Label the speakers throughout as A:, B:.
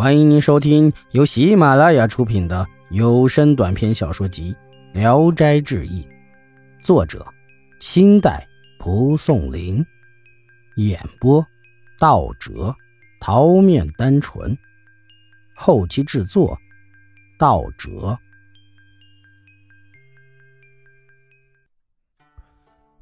A: 欢迎您收听由喜马拉雅出品的有声短篇小说集《聊斋志异》，作者：清代蒲松龄，演播：道哲、桃面单纯，后期制作：道哲。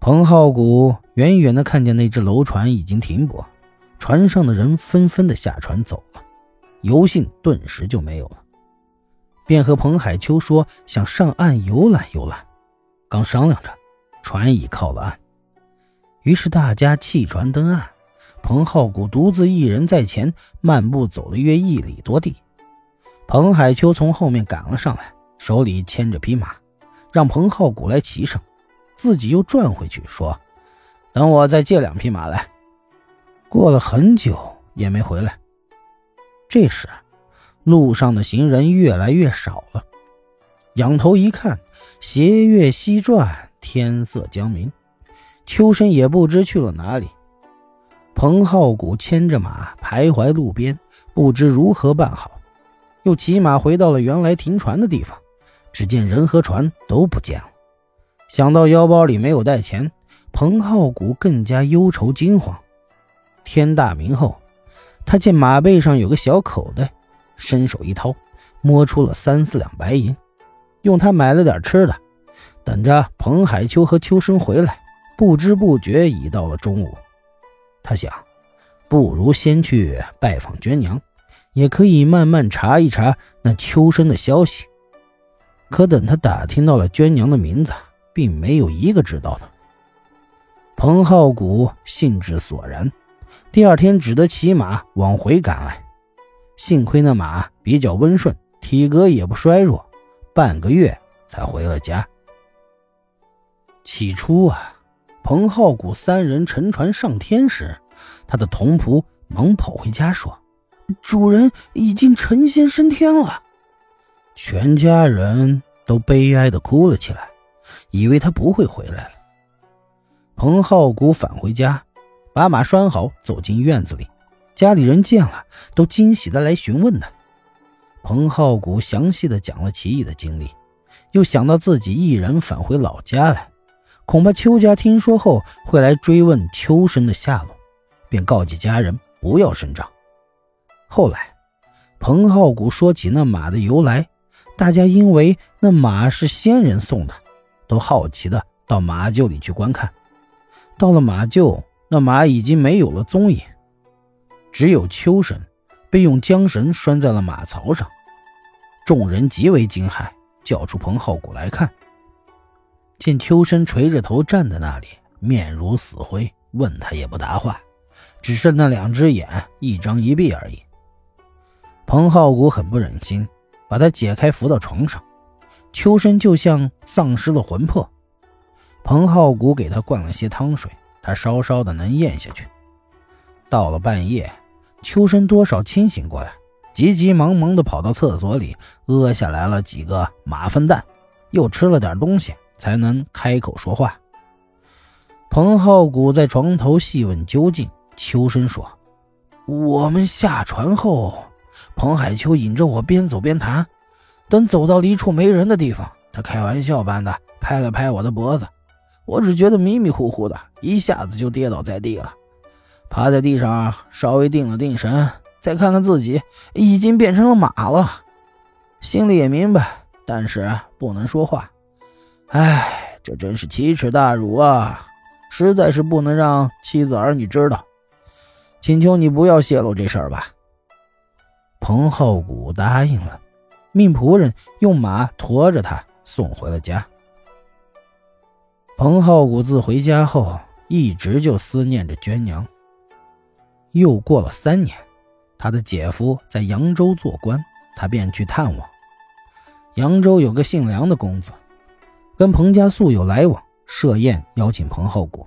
A: 彭浩古远远的看见那只楼船已经停泊，船上的人纷纷的下船走了。游信顿时就没有了，便和彭海秋说想上岸游览游览。刚商量着，船已靠了岸，于是大家弃船登岸。彭浩古独自一人在前漫步走了约一里多地，彭海秋从后面赶了上来，手里牵着匹马，让彭浩古来骑上，自己又转回去说：“等我再借两匹马来。”过了很久也没回来。这时，路上的行人越来越少了。仰头一看，斜月西转，天色将明。秋生也不知去了哪里。彭浩古牵着马徘徊路边，不知如何办好。又骑马回到了原来停船的地方，只见人和船都不见了。想到腰包里没有带钱，彭浩古更加忧愁惊慌。天大明后。他见马背上有个小口袋，伸手一掏，摸出了三四两白银，用它买了点吃的，等着彭海秋和秋生回来。不知不觉已到了中午，他想，不如先去拜访娟娘，也可以慢慢查一查那秋生的消息。可等他打听到了娟娘的名字，并没有一个知道的。彭浩古兴致索然。第二天只得骑马往回赶来，幸亏那马比较温顺，体格也不衰弱，半个月才回了家。起初啊，彭浩古三人乘船上天时，他的童仆忙跑回家说：“主人已经成仙升天了。”全家人都悲哀的哭了起来，以为他不会回来了。彭浩古返回家。把马拴好，走进院子里。家里人见了，都惊喜的来询问他。彭浩古详细的讲了奇异的经历，又想到自己一人返回老家来，恐怕邱家听说后会来追问秋生的下落，便告诫家人不要声张。后来，彭浩古说起那马的由来，大家因为那马是仙人送的，都好奇的到马厩里去观看。到了马厩。那马已经没有了踪影，只有秋生被用缰绳拴在了马槽上。众人极为惊骇，叫出彭浩古来看。见秋生垂着头站在那里，面如死灰，问他也不答话，只剩那两只眼一张一闭而已。彭浩古很不忍心，把他解开扶到床上。秋生就像丧失了魂魄，彭浩古给他灌了些汤水。他稍稍的能咽下去。到了半夜，秋生多少清醒过来，急急忙忙的跑到厕所里，屙下来了几个马粪蛋，又吃了点东西，才能开口说话。彭浩古在床头细问究竟，秋生说：“我们下船后，彭海秋引着我边走边谈，等走到离处没人的地方，他开玩笑般的拍了拍我的脖子。”我只觉得迷迷糊糊的，一下子就跌倒在地了，趴在地上稍微定了定神，再看看自己已经变成了马了，心里也明白，但是不能说话。唉，这真是奇耻大辱啊！实在是不能让妻子儿女知道，请求你不要泄露这事儿吧。彭浩古答应了，命仆人用马驮着他送回了家。彭浩古自回家后，一直就思念着娟娘。又过了三年，他的姐夫在扬州做官，他便去探望。扬州有个姓梁的公子，跟彭家素有来往，设宴邀请彭浩古。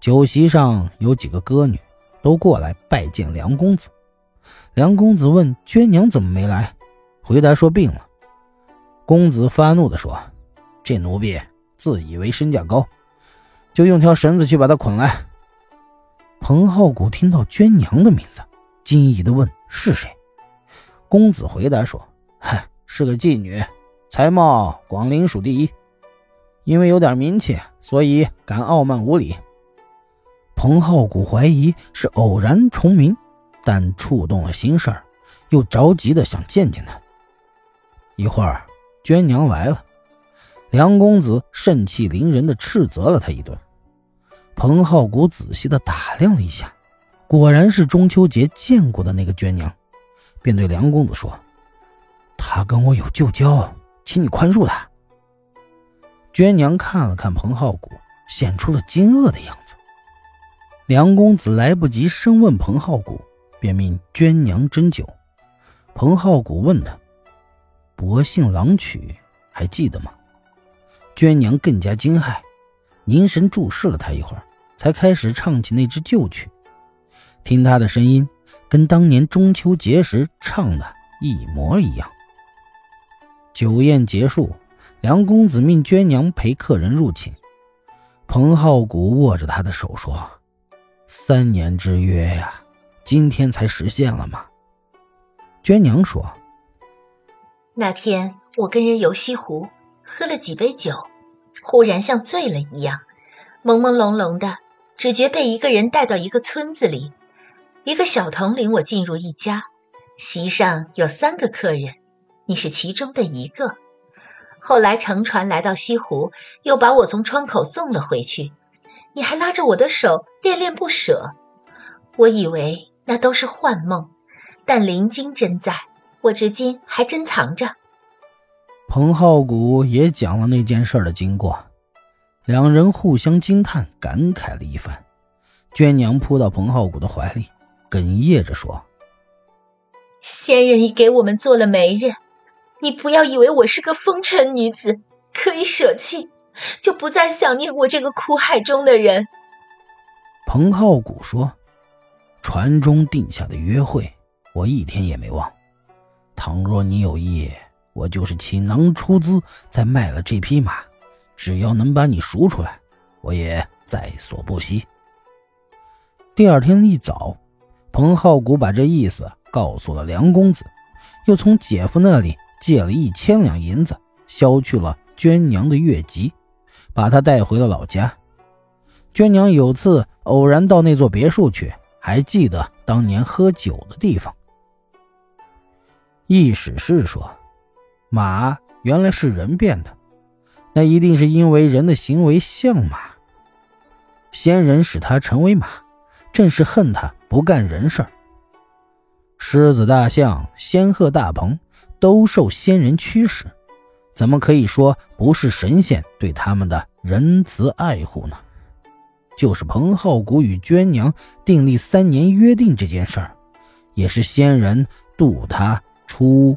A: 酒席上有几个歌女，都过来拜见梁公子。梁公子问娟娘怎么没来，回答说病了。公子发怒地说：“这奴婢！”自以为身价高，就用条绳子去把他捆来。彭浩古听到娟娘的名字，惊疑的问：“是谁？”公子回答说：“嗨，是个妓女，才貌广陵属第一，因为有点名气，所以敢傲慢无礼。”彭浩古怀疑是偶然重名，但触动了心事儿，又着急的想见见他。一会儿，娟娘来了，梁公子盛气凌人的斥责了他一顿。彭浩古仔细的打量了一下，果然是中秋节见过的那个娟娘。便对梁公子说：“他跟我有旧交，请你宽恕他。”娟娘看了看彭浩古，显出了惊愕的样子。梁公子来不及深问彭浩古，便命娟娘斟酒。彭浩古问他：“薄幸郎曲还记得吗？”娟娘更加惊骇，凝神注视了他一会儿，才开始唱起那支旧曲。听他的声音。跟当年中秋节时唱的一模一样。酒宴结束，梁公子命娟娘陪客人入寝。彭浩古握着她的手说：“三年之约呀，今天才实现了吗？”娟娘说：“
B: 那天我跟人游西湖，喝了几杯酒，忽然像醉了一样，朦朦胧胧的，只觉被一个人带到一个村子里。”一个小童领我进入一家，席上有三个客人，你是其中的一个。后来乘船来到西湖，又把我从窗口送了回去，你还拉着我的手恋恋不舍。我以为那都是幻梦，但灵晶真在，我至今还珍藏着。
A: 彭浩古也讲了那件事的经过，两人互相惊叹感慨了一番。娟娘扑到彭浩古的怀里。哽咽着说：“
B: 仙人已给我们做了媒人，你不要以为我是个风尘女子，可以舍弃，就不再想念我这个苦海中的人。”
A: 彭浩古说：“船中定下的约会，我一天也没忘。倘若你有意，我就是倾囊出资，再卖了这匹马，只要能把你赎出来，我也在所不惜。”第二天一早。彭浩古把这意思告诉了梁公子，又从姐夫那里借了一千两银子，消去了娟娘的月籍，把她带回了老家。娟娘有次偶然到那座别墅去，还记得当年喝酒的地方。易史是说，马原来是人变的，那一定是因为人的行为像马，仙人使他成为马。正是恨他不干人事儿狮子、大象、仙鹤、大鹏都受仙人驱使，怎么可以说不是神仙对他们的仁慈爱护呢？就是彭浩古与娟娘订立三年约定这件事儿，也是仙人渡他出